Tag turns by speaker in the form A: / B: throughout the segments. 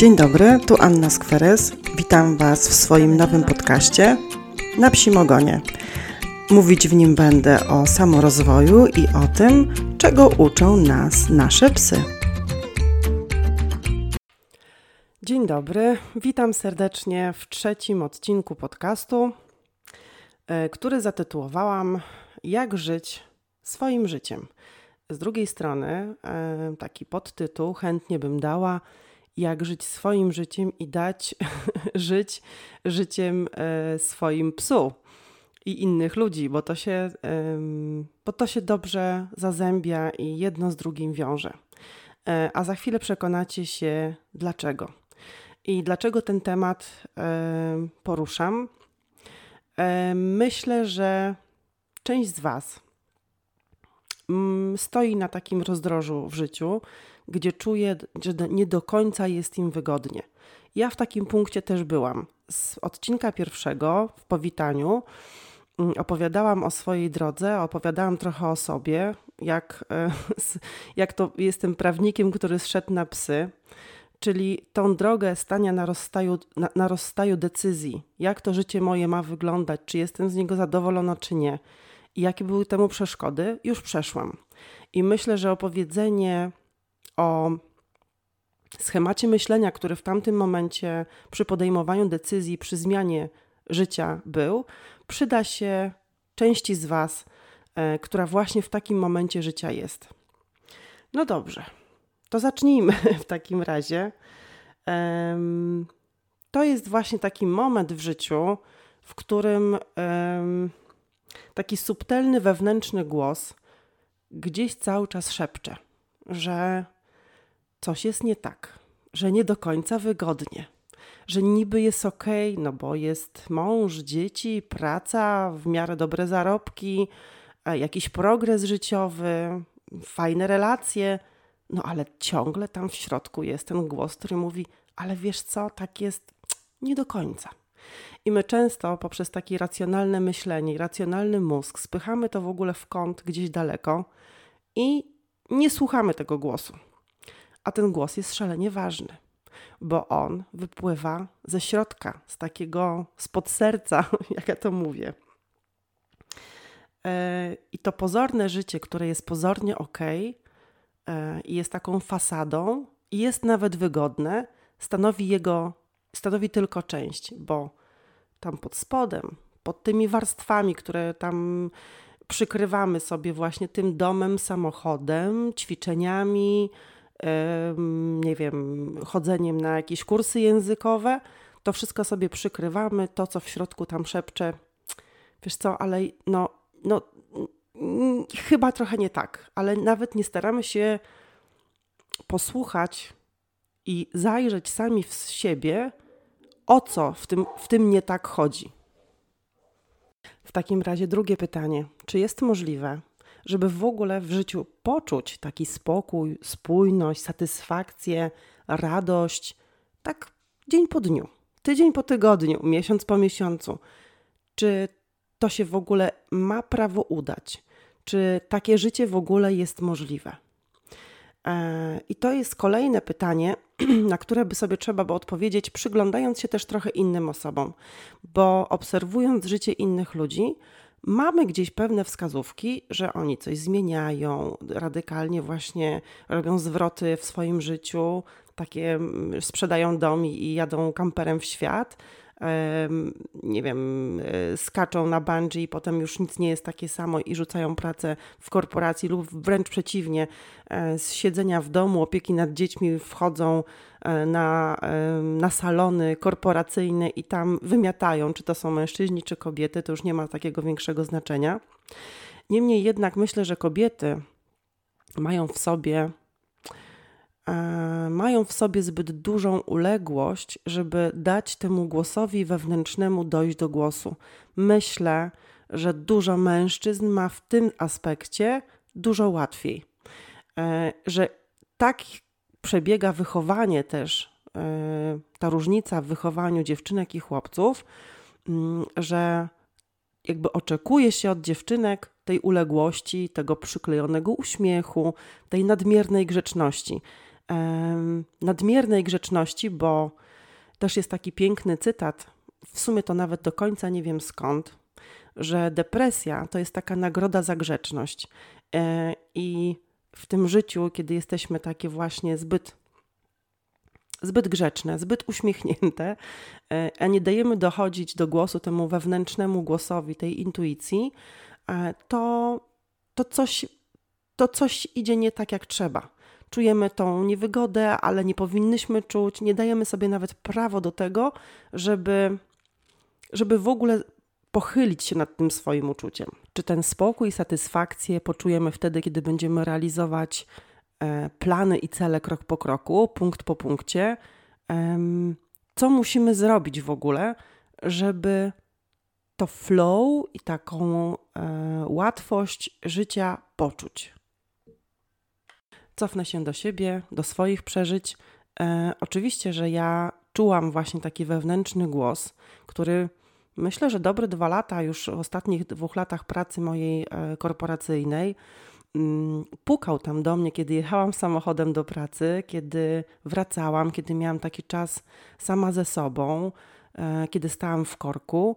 A: Dzień dobry, tu Anna Skweres. Witam Was w swoim nowym podcaście Na Psim Ogonie. Mówić w nim będę o samorozwoju i o tym, czego uczą nas nasze psy. Dzień dobry, witam serdecznie w trzecim odcinku podcastu, e, który zatytułowałam Jak żyć swoim życiem. Z drugiej strony, e, taki podtytuł chętnie bym dała jak żyć swoim życiem i dać żyć życiem e, swoim psu i innych ludzi, bo to się, bo to się dobrze zazębia i jedno z drugim wiąże. E, a za chwilę przekonacie się dlaczego. I dlaczego ten temat poruszam? Myślę, że część z Was stoi na takim rozdrożu w życiu, gdzie czuję, że nie do końca jest im wygodnie. Ja w takim punkcie też byłam. Z odcinka pierwszego w powitaniu mm, opowiadałam o swojej drodze, opowiadałam trochę o sobie, jak, e, jak to jestem prawnikiem, który zszedł na psy, czyli tą drogę stania na rozstaju, na, na rozstaju decyzji, jak to życie moje ma wyglądać, czy jestem z niego zadowolona, czy nie, i jakie były temu przeszkody, już przeszłam. I myślę, że opowiedzenie o schemacie myślenia, który w tamtym momencie przy podejmowaniu decyzji, przy zmianie życia był, przyda się części z Was, e, która właśnie w takim momencie życia jest. No dobrze, to zacznijmy w takim razie. To jest właśnie taki moment w życiu, w którym taki subtelny wewnętrzny głos gdzieś cały czas szepcze, że coś jest nie tak, że nie do końca wygodnie, że niby jest ok, no bo jest mąż, dzieci, praca, w miarę dobre zarobki, e, jakiś progres życiowy, fajne relacje, no ale ciągle tam w środku jest ten głos, który mówi: Ale wiesz co, tak jest nie do końca. I my często poprzez takie racjonalne myślenie, racjonalny mózg spychamy to w ogóle w kąt gdzieś daleko i nie słuchamy tego głosu. A ten głos jest szalenie ważny, bo on wypływa ze środka, z takiego, spod serca, jak ja to mówię. E, I to pozorne życie, które jest pozornie ok e, i jest taką fasadą i jest nawet wygodne, stanowi jego, stanowi tylko część, bo tam pod spodem, pod tymi warstwami, które tam przykrywamy sobie właśnie tym domem, samochodem, ćwiczeniami, nie wiem, chodzeniem na jakieś kursy językowe, to wszystko sobie przykrywamy, to co w środku tam szepcze, wiesz co, ale no, no chyba trochę nie tak, ale nawet nie staramy się posłuchać i zajrzeć sami w siebie, o co w tym, w tym nie tak chodzi. W takim razie drugie pytanie: czy jest możliwe, żeby w ogóle w życiu poczuć taki spokój, spójność, satysfakcję, radość, tak dzień po dniu, tydzień po tygodniu, miesiąc po miesiącu. Czy to się w ogóle ma prawo udać? Czy takie życie w ogóle jest możliwe? E, I to jest kolejne pytanie, na które by sobie trzeba by odpowiedzieć, przyglądając się też trochę innym osobom, bo obserwując życie innych ludzi, mamy gdzieś pewne wskazówki, że oni coś zmieniają, radykalnie właśnie robią zwroty w swoim życiu, takie mm, sprzedają dom i jadą kamperem w świat. Nie wiem, e, skaczą na bungee i potem już nic nie jest takie samo i rzucają pracę w korporacji, lub wręcz przeciwnie, e, z siedzenia w domu, opieki nad dziećmi wchodzą E, na, na salony korporacyjne i tam wymiatają, czy to są mężczyźni, czy kobiety, to już nie ma takiego większego znaczenia. Niemniej jednak myślę, że kobiety mają w sobie mają w sobie zbyt dużą uległość, żeby dać temu głosowi wewnętrznemu dojść do głosu. Myślę, że dużo mężczyzn ma w tym aspekcie dużo łatwiej. E, że tak przebiega wychowanie też, e, ta różnica w wychowaniu dziewczynek i chłopców, mm, że jakby oczekuje się od dziewczynek tej uległości, tego przyklejonego uśmiechu, tej nadmiernej grzeczności. Nadmiernej grzeczności, bo też jest taki piękny cytat, w sumie to nawet do końca nie wiem skąd, że depresja to jest taka nagroda za grzeczność. E, I w tym życiu, kiedy jesteśmy takie właśnie zbyt, zbyt grzeczne, zbyt uśmiechnięte, e, a nie dajemy dochodzić do głosu temu wewnętrznemu głosowi, tej intuicji, e, to, to, coś, to coś idzie nie tak jak trzeba czujemy tą niewygodę, ale nie powinnyśmy czuć, nie dajemy sobie nawet prawo do tego, żeby, żeby w ogóle pochylić się nad tym swoim uczuciem. Czy ten spokój i satysfakcję poczujemy wtedy, kiedy będziemy realizować e, plany i cele krok po kroku, punkt po punkcie? Co musimy zrobić w ogóle, żeby to flow i taką e, łatwość życia poczuć? Cofnę się do siebie, do swoich przeżyć. E, oczywiście, że ja czułam właśnie taki wewnętrzny głos, który myślę, że dobre dwa lata, już w ostatnich dwóch latach pracy mojej e, korporacyjnej, mm, pukał tam do mnie, kiedy jechałam samochodem do pracy, kiedy wracałam, kiedy miałam taki czas sama ze sobą, e, kiedy stałam w korku.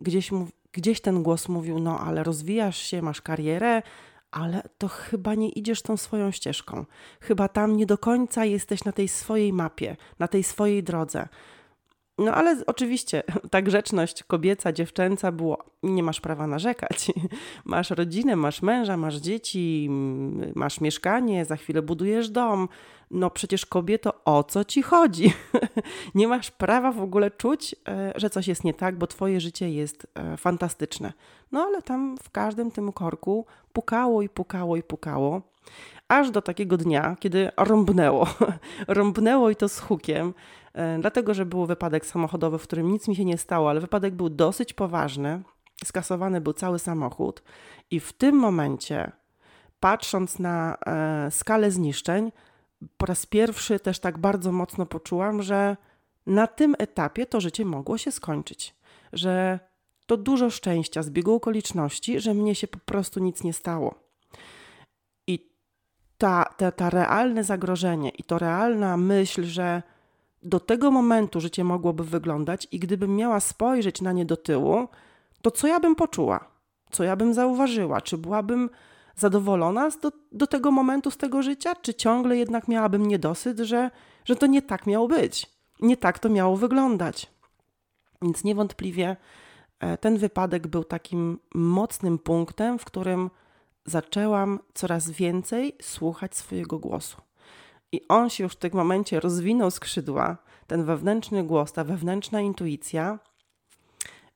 A: Gdzieś, gdzieś ten głos mówił: No, ale rozwijasz się, masz karierę, ale to chyba nie idziesz tą swoją ścieżką. Chyba tam nie do końca jesteś na tej swojej mapie, na tej swojej drodze. No ale oczywiście ta grzeczność kobieca, dziewczęca było, nie masz prawa narzekać. Masz rodzinę, masz męża, masz dzieci, masz mieszkanie, za chwilę budujesz dom. No przecież kobieto, o co ci chodzi? nie masz prawa w ogóle czuć, e, że coś jest nie tak, bo twoje życie jest e, fantastyczne. No ale tam w każdym tym korku pukało i pukało i pukało. Aż do takiego dnia, kiedy rąbnęło. rąbnęło i to z hukiem dlatego że był wypadek samochodowy, w którym nic mi się nie stało, ale wypadek był dosyć poważny. Skasowany był cały samochód, i w tym momencie, patrząc na e, skalę zniszczeń, po raz pierwszy też tak bardzo mocno poczułam, że na tym etapie to życie mogło się skończyć, że to dużo szczęścia, zbiegu okoliczności, że mnie się po prostu nic nie stało. I ta, ta, ta realne zagrożenie i to realna myśl, że do tego momentu życie mogłoby wyglądać i gdybym miała spojrzeć na nie do tyłu, to co ja bym poczuła? Co ja bym zauważyła? Czy byłabym zadowolona do, do tego momentu z tego życia, czy ciągle jednak miałabym niedosyt, że, że to nie tak miało być? Nie tak to miało wyglądać. Więc niewątpliwie e, ten wypadek był takim mocnym punktem, w którym zaczęłam coraz więcej słuchać swojego głosu. I on się już w tym momencie rozwinął skrzydła, ten wewnętrzny głos, ta wewnętrzna intuicja,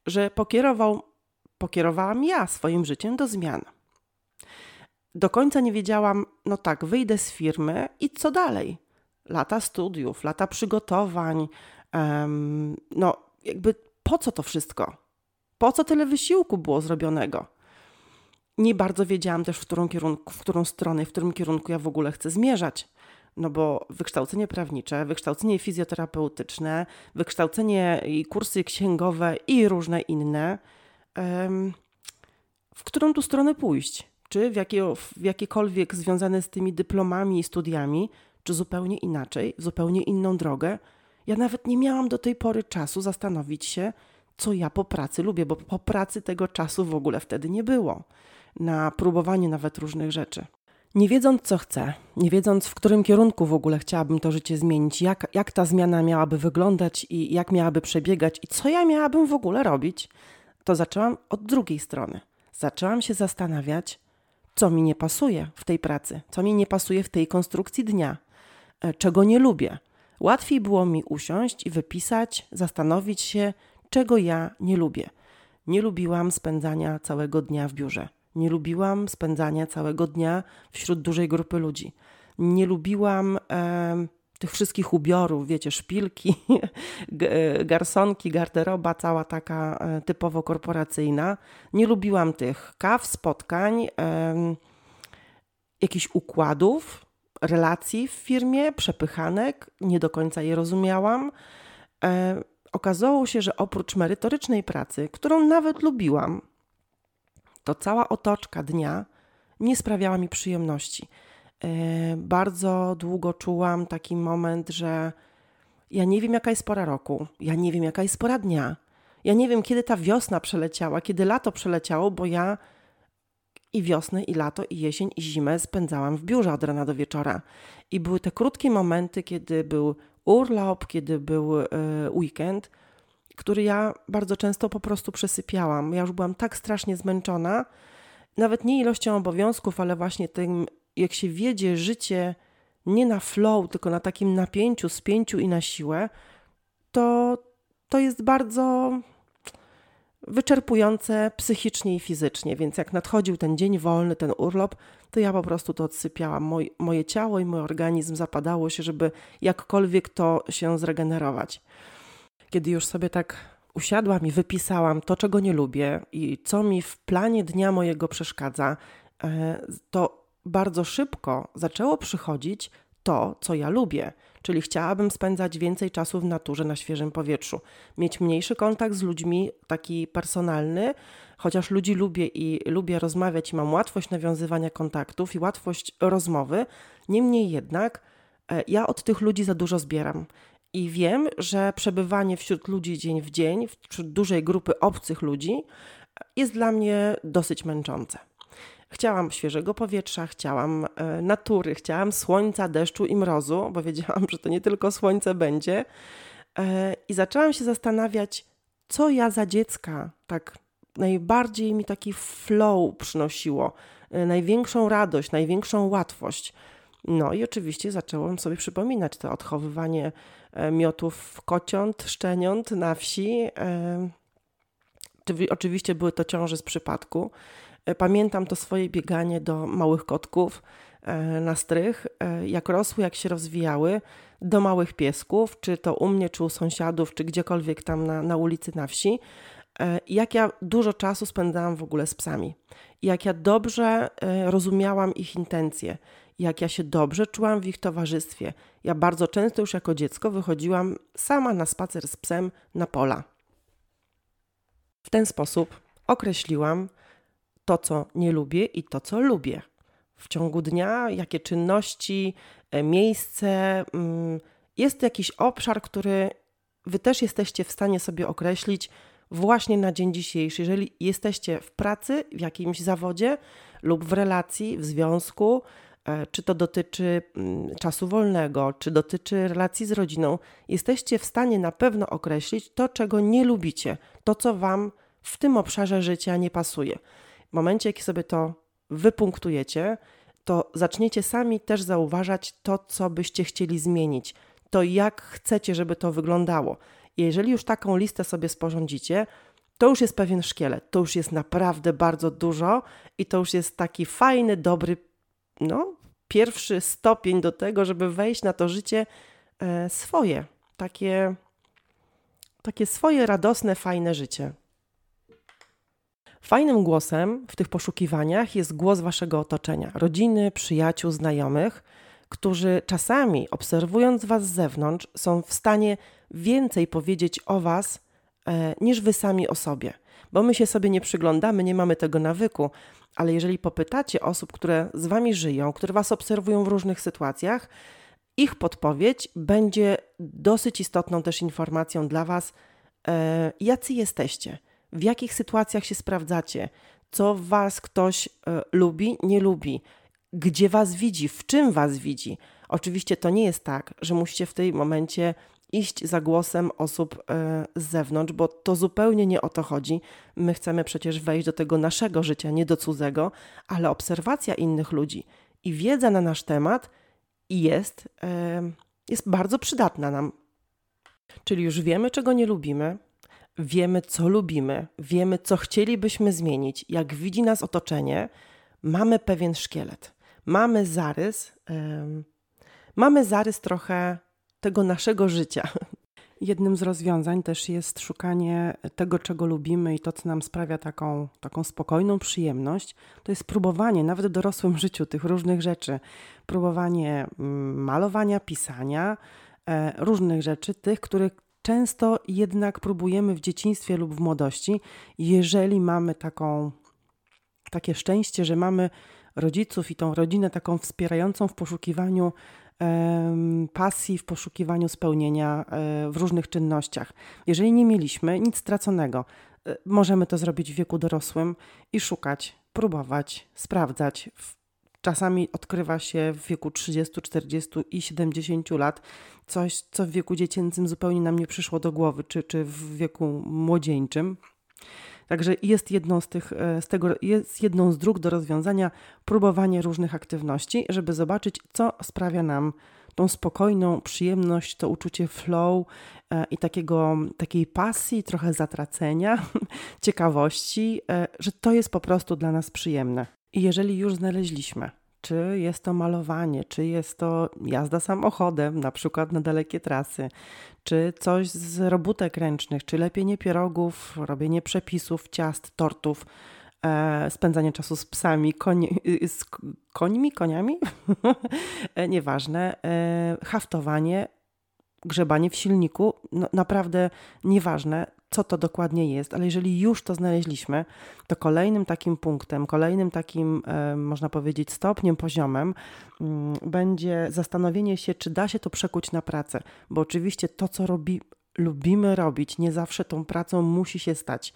A: że pokierował, pokierowałam ja swoim życiem do zmian. Do końca nie wiedziałam, no tak, wyjdę z firmy i co dalej? Lata studiów, lata przygotowań, um, no jakby po co to wszystko? Po co tyle wysiłku było zrobionego? Nie bardzo wiedziałam też, w którą, kierunku, w którą stronę, w którym kierunku ja w ogóle chcę zmierzać no bo wykształcenie prawnicze, wykształcenie fizjoterapeutyczne, wykształcenie i kursy księgowe i różne inne, w którą tu stronę pójść? Czy w, jakie, w jakiekolwiek związane z tymi dyplomami i studiami, czy zupełnie inaczej, w zupełnie inną drogę? Ja nawet nie miałam do tej pory czasu zastanowić się, co ja po pracy lubię, bo po pracy tego czasu w ogóle wtedy nie było. Na próbowanie nawet różnych rzeczy nie wiedząc, co chcę, nie wiedząc, w którym kierunku w ogóle chciałabym to życie zmienić, jak, jak ta zmiana miałaby wyglądać i jak miałaby przebiegać i co ja miałabym w ogóle robić, to zaczęłam od drugiej strony. Zaczęłam się zastanawiać, co mi nie pasuje w tej pracy, co mi nie pasuje w tej konstrukcji dnia, e, czego nie lubię. Łatwiej było mi usiąść i wypisać, zastanowić się, czego ja nie lubię. Nie lubiłam spędzania całego dnia w biurze. Nie lubiłam spędzania całego dnia wśród dużej grupy ludzi. Nie lubiłam e, tych wszystkich ubiorów, wiecie, szpilki, garsonki, garderoba, cała taka e, typowo korporacyjna. Nie lubiłam tych kaw, spotkań, e, jakichś układów, relacji w firmie, przepychanek. Nie do końca je rozumiałam. E, okazało się, że oprócz merytorycznej pracy, którą nawet lubiłam, to cała otoczka dnia nie sprawiała mi przyjemności. bardzo długo czułam taki moment, że ja nie wiem, jaka jest pora roku, ja nie wiem, jaka jest pora dnia. Ja nie wiem, kiedy ta wiosna przeleciała, kiedy lato przeleciało, bo ja i wiosnę, i lato, i jesień, i zimę spędzałam w biurze od rana do wieczora. I były te krótkie momenty, kiedy był urlop, kiedy był y, weekend, który ja bardzo często po prostu przesypiałam. Ja już byłam tak strasznie zmęczona, nawet nie ilością obowiązków, ale właśnie tym, jak się wiedzie życie nie na flow, tylko na takim napięciu, spięciu i na siłę, to to jest bardzo wyczerpujące psychicznie i fizycznie. Więc jak nadchodził ten dzień wolny, ten urlop, to ja po prostu to odsypiałam. Moj, moje ciało i mój organizm zapadało się, żeby jakkolwiek to się zregenerować. Kiedy już sobie tak usiadłam i wypisałam to, czego nie lubię i co mi w planie dnia mojego przeszkadza, e, to bardzo szybko zaczęło przychodzić to, co ja lubię. Czyli chciałabym spędzać więcej czasu w naturze, na świeżym powietrzu, mieć mniejszy kontakt z ludźmi, taki personalny, chociaż ludzi lubię i lubię rozmawiać i mam łatwość nawiązywania kontaktów i łatwość rozmowy. Niemniej jednak e, ja od tych ludzi za dużo zbieram. I wiem, że przebywanie wśród ludzi dzień w dzień, wśród dużej grupy obcych ludzi, jest dla mnie dosyć męczące. Chciałam świeżego powietrza, chciałam e, natury, chciałam słońca, deszczu i mrozu, bo wiedziałam, że to nie tylko słońce będzie. E, I zaczęłam się zastanawiać, co ja za dziecka tak najbardziej mi taki flow przynosiło, e, największą radość, największą łatwość. No i oczywiście zaczęłam sobie przypominać to odchowywanie miotów kociąt, szczeniąt na wsi. Oczywiście były to ciąże z przypadku. E, pamiętam to swoje bieganie do małych kotków e, na strych, e, jak rosły, jak się rozwijały, do małych piesków, czy to u mnie, czy u sąsiadów, czy gdziekolwiek tam na, na ulicy, na wsi. Jak ja dużo czasu spędzałam w ogóle z psami, jak ja dobrze rozumiałam ich intencje, jak ja się dobrze czułam w ich towarzystwie. Ja bardzo często już jako dziecko wychodziłam sama na spacer z psem na pola. W ten sposób określiłam, to, co nie lubię i to, co lubię. W ciągu dnia, jakie czynności, e, miejsce, mm, jest jakiś obszar, który Wy też jesteście w stanie sobie określić właśnie na dzień dzisiejszy. Jeżeli jesteście w pracy, w jakimś zawodzie lub w relacji, w związku, czy to dotyczy mm, czasu wolnego, czy dotyczy relacji z rodziną, jesteście w stanie na pewno określić to, czego nie lubicie, to, co Wam w tym obszarze życia nie pasuje. W momencie, jak sobie to wypunktujecie, to zaczniecie sami też zauważać to, co byście chcieli zmienić, to jak chcecie, żeby to wyglądało. Jeżeli już taką listę sobie sporządzicie, to już jest pewien szkielet, to już jest naprawdę bardzo dużo i to już jest taki fajny, dobry, no, pierwszy stopień do tego, żeby wejść na to życie e, swoje, takie, takie swoje radosne, fajne życie. Fajnym głosem w tych poszukiwaniach jest głos waszego otoczenia, rodziny, przyjaciół, znajomych, którzy czasami, obserwując was z zewnątrz, są w stanie więcej powiedzieć o was e, niż wy sami o sobie. Bo my się sobie nie przyglądamy, nie mamy tego nawyku, ale jeżeli popytacie osób, które z wami żyją, które was obserwują w różnych sytuacjach, ich podpowiedź będzie dosyć istotną też informacją dla was, e, jacy jesteście w jakich sytuacjach się sprawdzacie, co was ktoś e, lubi, nie lubi, gdzie was widzi, w czym was widzi. Oczywiście to nie jest tak, że musicie w tym momencie iść za głosem osób e, z zewnątrz, bo to zupełnie nie o to chodzi. My chcemy przecież wejść do tego naszego życia, nie do cudzego, ale obserwacja innych ludzi i wiedza na nasz temat jest, e, jest bardzo przydatna nam. Czyli już wiemy, czego nie lubimy, wiemy, co lubimy, wiemy, co chcielibyśmy zmienić, jak widzi nas otoczenie, mamy pewien szkielet, mamy zarys, mamy zarys trochę tego naszego życia. Jednym z rozwiązań też jest szukanie tego, czego lubimy i to, co nam sprawia taką, taką spokojną przyjemność. To jest próbowanie, nawet w dorosłym życiu, tych różnych rzeczy. Próbowanie mm, malowania, pisania, e, różnych rzeczy, tych, których często jednak próbujemy w dzieciństwie lub w młodości, jeżeli mamy taką, takie szczęście, że mamy rodziców i tą rodzinę taką wspierającą w poszukiwaniu pasji, w poszukiwaniu spełnienia e, w różnych czynnościach. Jeżeli nie mieliśmy nic straconego, e, możemy to zrobić w wieku dorosłym i szukać, próbować, sprawdzać. Czasami odkrywa się w wieku 30, 40 i 70 lat coś, co w wieku dziecięcym zupełnie nam nie przyszło do głowy, czy, czy w wieku młodzieńczym. Także jest jedną z tych, e, z tego, jest jedną z dróg do rozwiązania próbowanie różnych aktywności, żeby zobaczyć, co sprawia nam tą spokojną przyjemność, to uczucie flow e, i takiego, takiej pasji, trochę zatracenia, ciekawości, e, że to jest po prostu dla nas przyjemne. I jeżeli już znaleźliśmy czy jest to malowanie, czy jest to jazda samochodem, na przykład na dalekie trasy, czy coś z robótek ręcznych, czy lepienie pierogów, robienie przepisów, ciast, tortów, e, spędzanie czasu z psami, konie, z końmi, koniami, e, nieważne, e, haftowanie, grzebanie w silniku, no, naprawdę nieważne co to dokładnie jest, ale jeżeli już to znaleźliśmy, to kolejnym takim punktem, kolejnym takim, e, można powiedzieć, stopniem, poziomem mm, będzie zastanowienie się, czy da się to przekuć na pracę, bo oczywiście to, co robi, lubimy robić, nie zawsze tą pracą musi się stać,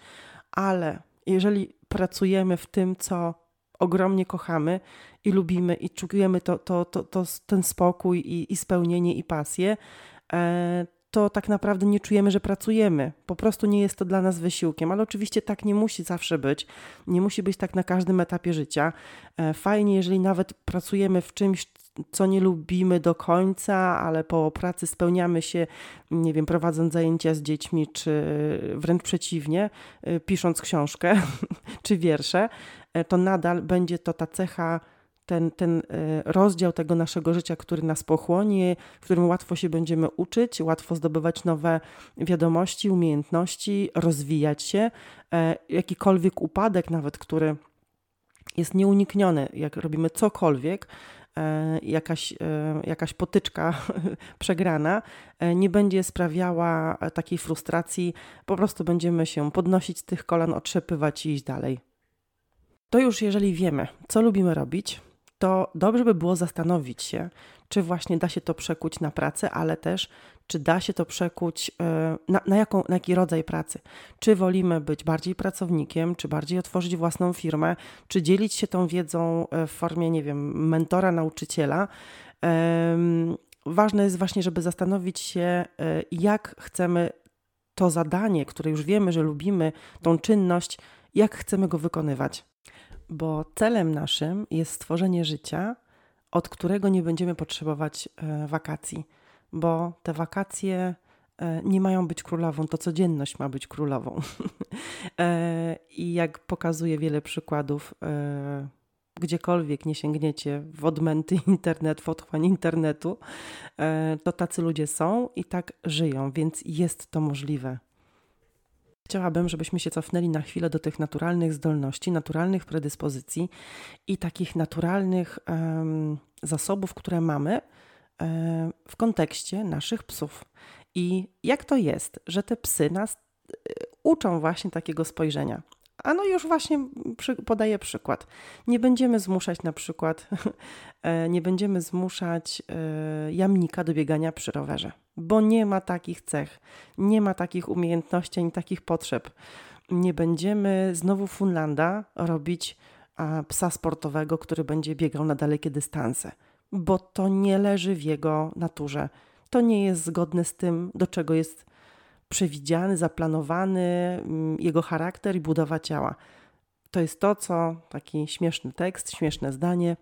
A: ale jeżeli pracujemy w tym, co ogromnie kochamy i lubimy i czujemy to, to, to, to ten spokój i, i spełnienie i pasję, e, to tak naprawdę nie czujemy, że pracujemy. Po prostu nie jest to dla nas wysiłkiem, ale oczywiście tak nie musi zawsze być. Nie musi być tak na każdym etapie życia. E, fajnie, jeżeli nawet pracujemy w czymś, co nie lubimy do końca, ale po pracy spełniamy się, nie wiem, prowadząc zajęcia z dziećmi, czy wręcz przeciwnie, e, pisząc książkę czy wiersze, e, to nadal będzie to ta cecha ten, ten e, rozdział tego naszego życia, który nas pochłonie, w którym łatwo się będziemy uczyć, łatwo zdobywać nowe wiadomości, umiejętności, rozwijać się. E, jakikolwiek upadek, nawet który jest nieunikniony, jak robimy cokolwiek, e, jakaś, jakaś potyczka przegrana nie będzie sprawiała takiej frustracji, po prostu będziemy się podnosić z tych kolan, otrzepywać i iść dalej. To już jeżeli wiemy, co lubimy robić, to dobrze by było zastanowić się, czy właśnie da się to przekuć na pracę, ale też czy da się to przekuć e, na, na, jaką, na jaki rodzaj pracy. Czy wolimy być bardziej pracownikiem, czy bardziej otworzyć własną firmę, czy dzielić się tą wiedzą e, w formie, nie wiem, mentora, nauczyciela. Ważne jest właśnie, żeby zastanowić się, e, jak chcemy to zadanie, które już wiemy, że lubimy, tą czynność, jak chcemy go wykonywać bo celem naszym jest stworzenie życia, od którego nie będziemy potrzebować e, wakacji, bo te wakacje e, nie mają być królową, to codzienność ma być królową. E, I jak pokazuje wiele przykładów, gdziekolwiek nie sięgniecie w odmęty internet, w otchłań internetu, to tacy ludzie są i tak żyją, więc jest to możliwe. Chciałabym, żebyśmy się cofnęli na chwilę do tych naturalnych zdolności, naturalnych predyspozycji i takich naturalnych um, zasobów, które mamy um, w kontekście naszych psów. I jak to jest, że te psy nas y, uczą właśnie takiego spojrzenia. A no już właśnie przy, podaję przykład. Nie będziemy zmuszać na przykład, e, nie będziemy zmuszać e, jamnika do biegania przy rowerze, bo nie ma takich cech, nie ma takich umiejętności ani takich potrzeb. Nie będziemy znowu Funlanda robić psa sportowego, który będzie biegał na dalekie dystanse, bo to nie leży w jego naturze. To nie jest zgodne z tym, do czego jest przewidziany, zaplanowany mm, jego charakter i budowa ciała. To jest to, co taki śmieszny tekst, śmieszne zdanie.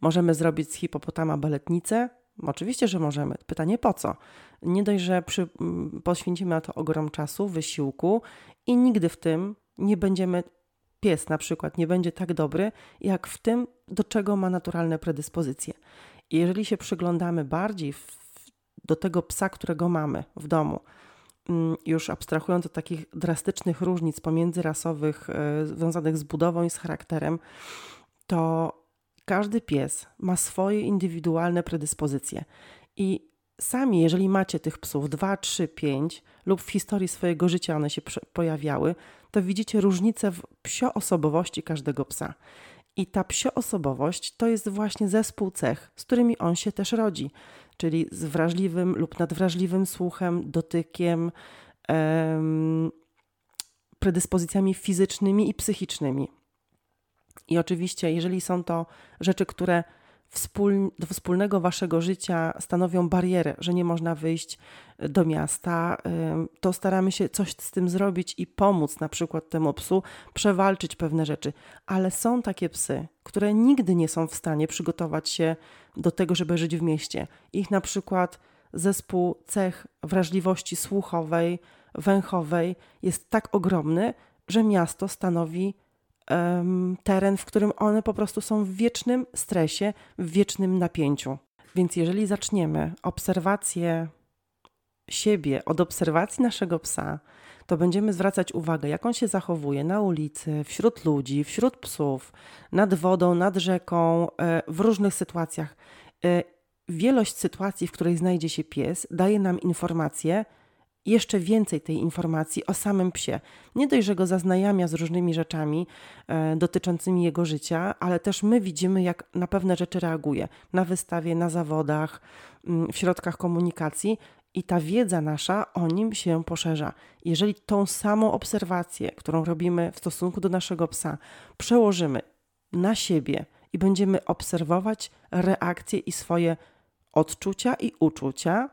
A: Możemy zrobić z hipopotama baletnicę? Oczywiście, że możemy. Pytanie po co? Nie dość, że przy, mm, poświęcimy na to ogrom czasu, wysiłku i nigdy w tym nie będziemy, pies na przykład, nie będzie tak dobry, jak w tym, do czego ma naturalne predyspozycje. I jeżeli się przyglądamy bardziej w do tego psa, którego mamy w domu, mm, już abstrahując od takich drastycznych różnic pomiędzy rasowych e, związanych z budową i z charakterem, to każdy pies ma swoje indywidualne predyspozycje. I sami, jeżeli macie tych psów 2, 3, 5 lub w historii swojego życia one się pojawiały, to widzicie różnicę w psio osobowości każdego psa. I ta psioosobowość to jest właśnie zespół cech, z którymi on się też rodzi, czyli z wrażliwym lub nadwrażliwym słuchem, dotykiem, em, predyspozycjami fizycznymi i psychicznymi. I oczywiście, jeżeli są to rzeczy, które wspól, do wspólnego waszego życia stanowią barierę, że nie można wyjść do miasta, to staramy się coś z tym zrobić i pomóc na przykład temu psu przewalczyć pewne rzeczy. Ale są takie psy, które nigdy nie są w stanie przygotować się do tego, żeby żyć w mieście. Ich na przykład zespół cech wrażliwości słuchowej, węchowej jest tak ogromny, że miasto stanowi um, teren, w którym one po prostu są w wiecznym stresie, w wiecznym napięciu. Więc jeżeli zaczniemy obserwację siebie od obserwacji naszego psa, to będziemy zwracać uwagę, jak on się zachowuje na ulicy, wśród ludzi, wśród psów, nad wodą, nad rzeką, e, w różnych sytuacjach. E, wielość sytuacji, w której znajdzie się pies, daje nam informację, jeszcze więcej tej informacji o samym psie. Nie dość, że go zaznajamia z różnymi rzeczami e, dotyczącymi jego życia, ale też my widzimy, jak na pewne rzeczy reaguje na wystawie, na zawodach, mm, w środkach komunikacji. I ta wiedza nasza o nim się poszerza. Jeżeli tą samą obserwację, którą robimy w stosunku do naszego psa, przełożymy na siebie i będziemy obserwować reakcje i swoje odczucia i uczucia,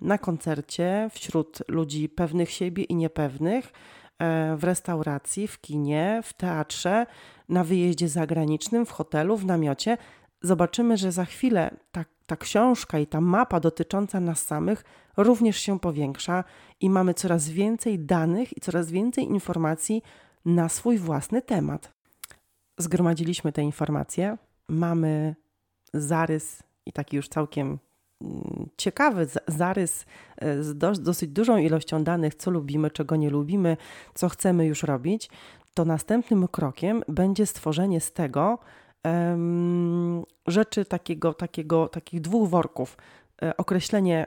A: na koncercie wśród ludzi pewnych siebie i niepewnych, e, w restauracji, w kinie, w teatrze, na wyjeździe zagranicznym, w hotelu, w namiocie, zobaczymy, że za chwilę ta, ta książka i ta mapa dotycząca nas samych również się powiększa i mamy coraz więcej danych i coraz więcej informacji na swój własny temat. Zgromadziliśmy te informacje, mamy zarys i taki już całkiem ciekawy zarys e, z dosyć dużą ilością danych, co lubimy, czego nie lubimy, co chcemy już robić, to następnym krokiem będzie stworzenie z tego um, rzeczy takiego, takiego, takich dwóch worków. E, określenie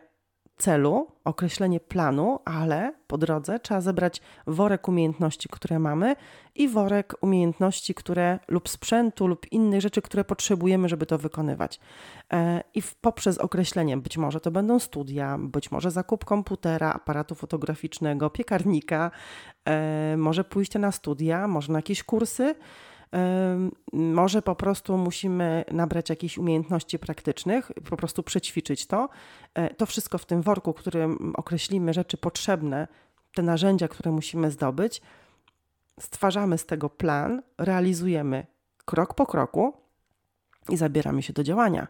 A: celu, określenie planu, ale po drodze trzeba zebrać worek umiejętności, które mamy i worek umiejętności, które lub sprzętu, lub innych rzeczy, które potrzebujemy, żeby to wykonywać. E, I poprzez określenie, być może to będą studia, być może zakup komputera, aparatu fotograficznego, piekarnika, e, może pójście na studia, może na jakieś kursy może po prostu musimy nabrać jakichś umiejętności praktycznych, po prostu przećwiczyć to. E, to wszystko w tym worku, którym określimy rzeczy potrzebne, te narzędzia, które musimy zdobyć, stwarzamy z tego plan, realizujemy krok po kroku i zabieramy się do działania.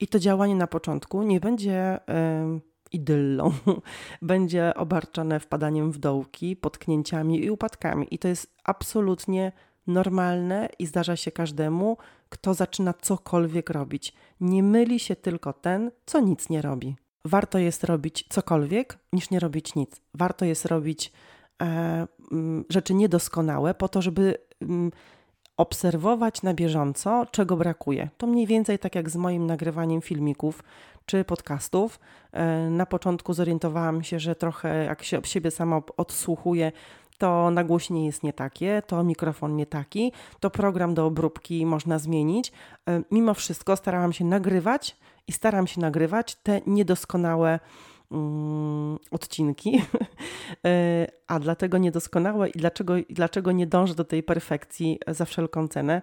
A: I to działanie na początku nie będzie idyllą, będzie obarczone wpadaniem w dołki, potknięciami i upadkami. I to jest absolutnie normalne i zdarza się każdemu, kto zaczyna cokolwiek robić. Nie myli się tylko ten, co nic nie robi. Warto jest robić cokolwiek, niż nie robić nic. Warto jest robić e, mm, rzeczy niedoskonałe, po to, żeby mm, obserwować na bieżąco, czego brakuje. To mniej więcej tak jak z moim nagrywaniem filmików czy podcastów. E, na początku zorientowałam się, że trochę jak się siebie sama odsłuchuję, to nagłośnienie jest nie takie, to mikrofon nie taki, to program do obróbki można zmienić. E, mimo wszystko starałam się nagrywać i staram się nagrywać te niedoskonałe mm, odcinki. E, a dlatego niedoskonałe i dlaczego, dlaczego nie dążę do tej perfekcji za wszelką cenę?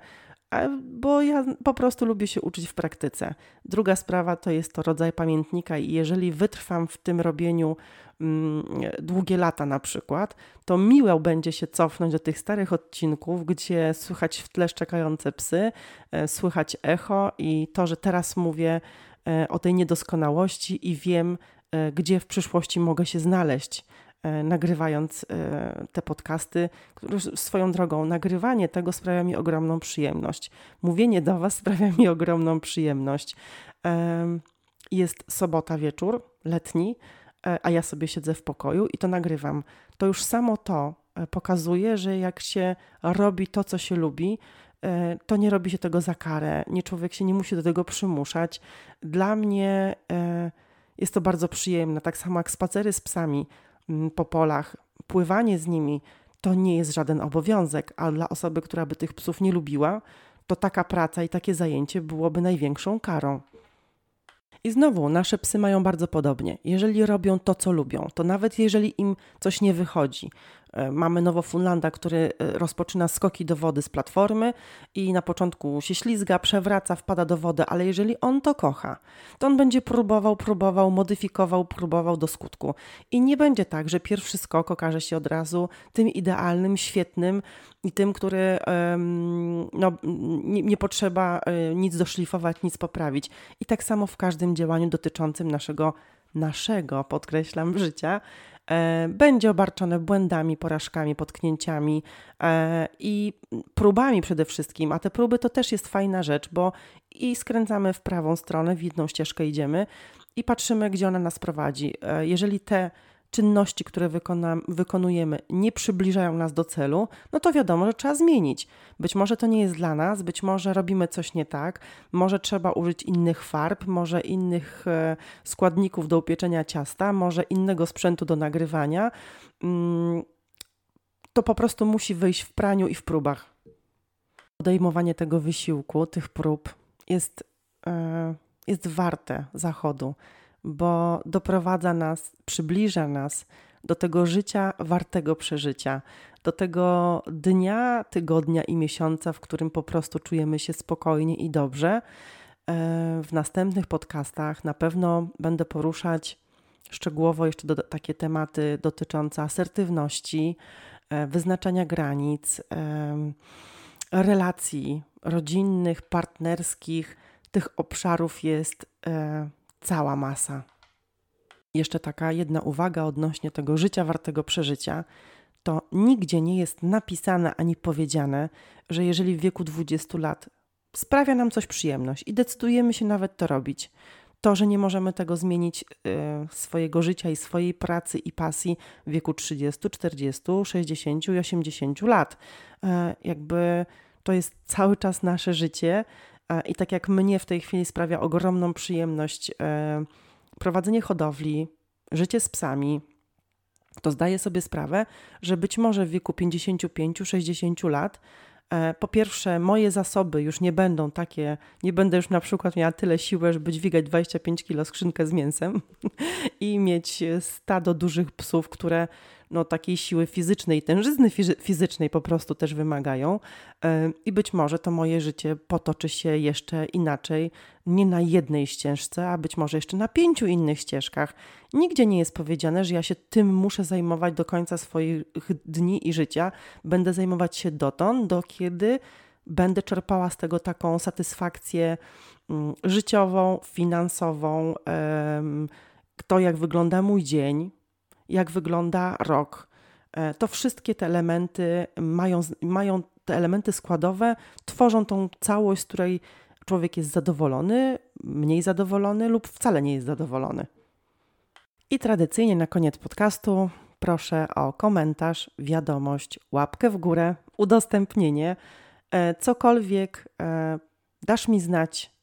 A: Bo ja po prostu lubię się uczyć w praktyce. Druga sprawa to jest to rodzaj pamiętnika, i jeżeli wytrwam w tym robieniu mm, długie lata na przykład, to miło będzie się cofnąć do tych starych odcinków, gdzie słychać w tle szczekające psy, e, słychać echo i to, że teraz mówię e, o tej niedoskonałości i wiem, e, gdzie w przyszłości mogę się znaleźć nagrywając e, te podcasty. Swoją drogą, nagrywanie tego sprawia mi ogromną przyjemność. Mówienie do Was sprawia mi ogromną przyjemność. Jest sobota wieczór, letni, e, a ja sobie siedzę w pokoju i to nagrywam. To już samo to pokazuje, że jak się robi to, co się lubi, to nie robi się tego za karę, nie człowiek się nie musi do tego przymuszać. Dla mnie jest to bardzo przyjemne, tak samo jak spacery z psami. Po polach, pływanie z nimi, to nie jest żaden obowiązek, a dla osoby, która by tych psów nie lubiła, to taka praca i takie zajęcie byłoby największą karą. I znowu, nasze psy mają bardzo podobnie. Jeżeli robią to, co lubią, to nawet jeżeli im coś nie wychodzi, mamy Nowofunlanda, który e, rozpoczyna skoki do wody z platformy i na początku się ślizga, przewraca, wpada do wody, ale jeżeli on to kocha, to on będzie próbował, próbował, modyfikował, próbował do skutku. I nie będzie tak, że pierwszy skok okaże się od razu tym idealnym, świetnym i tym, który no, nie, nie potrzeba e, nic doszlifować, nic poprawić. I tak samo w każdym działaniu dotyczącym naszego naszego, podkreślam, życia, E, będzie obarczone błędami, porażkami, potknięciami e, i próbami przede wszystkim. A te próby to też jest fajna rzecz, bo i skręcamy w prawą stronę, w jedną ścieżkę idziemy i patrzymy, gdzie ona nas prowadzi. E, jeżeli te czynności, które wykonujemy, nie przybliżają nas do celu, no to wiadomo, że trzeba zmienić. Być może to nie jest dla nas, być może robimy coś nie tak, może trzeba użyć innych farb, może innych e, składników do upieczenia ciasta, może innego sprzętu do nagrywania. Mm, to po prostu musi wyjść w praniu i w próbach. Podejmowanie tego wysiłku, tych prób jest, e, jest warte zachodu bo doprowadza nas, przybliża nas do tego życia wartego przeżycia, do tego dnia, tygodnia i miesiąca, w którym po prostu czujemy się spokojnie i dobrze. E, w następnych podcastach na pewno będę poruszać szczegółowo jeszcze do, takie tematy dotyczące asertywności, e, wyznaczania granic, e, relacji rodzinnych, partnerskich. Tych obszarów jest cała masa. Jeszcze taka jedna uwaga odnośnie tego życia wartego przeżycia. To nigdzie nie jest napisane ani powiedziane, że jeżeli w wieku 20 lat sprawia nam coś przyjemność i decydujemy się nawet to robić, to, że nie możemy tego zmienić y, swojego życia i swojej pracy i pasji w wieku 30, 40, 60 i 80 lat. Y, jakby to jest cały czas nasze życie i tak jak mnie w tej chwili sprawia ogromną przyjemność e, prowadzenie hodowli, życie z psami, to zdaję sobie sprawę, że być może w wieku 55-60 lat e, po pierwsze, moje zasoby już nie będą takie, nie będę już na przykład miała tyle siły, żeby dźwigać 25 kg skrzynkę z mięsem i mieć stado dużych psów, które no, takiej siły fizycznej, tężyzny fizycznej po prostu też wymagają. I być może to moje życie potoczy się jeszcze inaczej, nie na jednej ścieżce, a być może jeszcze na pięciu innych ścieżkach. Nigdzie nie jest powiedziane, że ja się tym muszę zajmować do końca swoich dni i życia. Będę zajmować się dotąd, do kiedy będę czerpała z tego taką satysfakcję mm, życiową, finansową, to jak wygląda mój dzień, jak wygląda rok. E, to wszystkie te elementy mają, mają te elementy składowe, tworzą tą całość, z której człowiek jest zadowolony, mniej zadowolony lub wcale nie jest zadowolony. I tradycyjnie na koniec podcastu proszę o komentarz, wiadomość, łapkę w górę, udostępnienie, e, cokolwiek e, dasz mi znać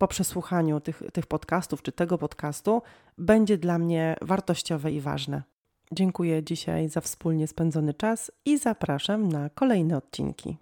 A: po przesłuchaniu tych, tych podcastów czy tego podcastu, będzie dla mnie wartościowe i ważne. Dziękuję dzisiaj za wspólnie spędzony czas i zapraszam na kolejne odcinki.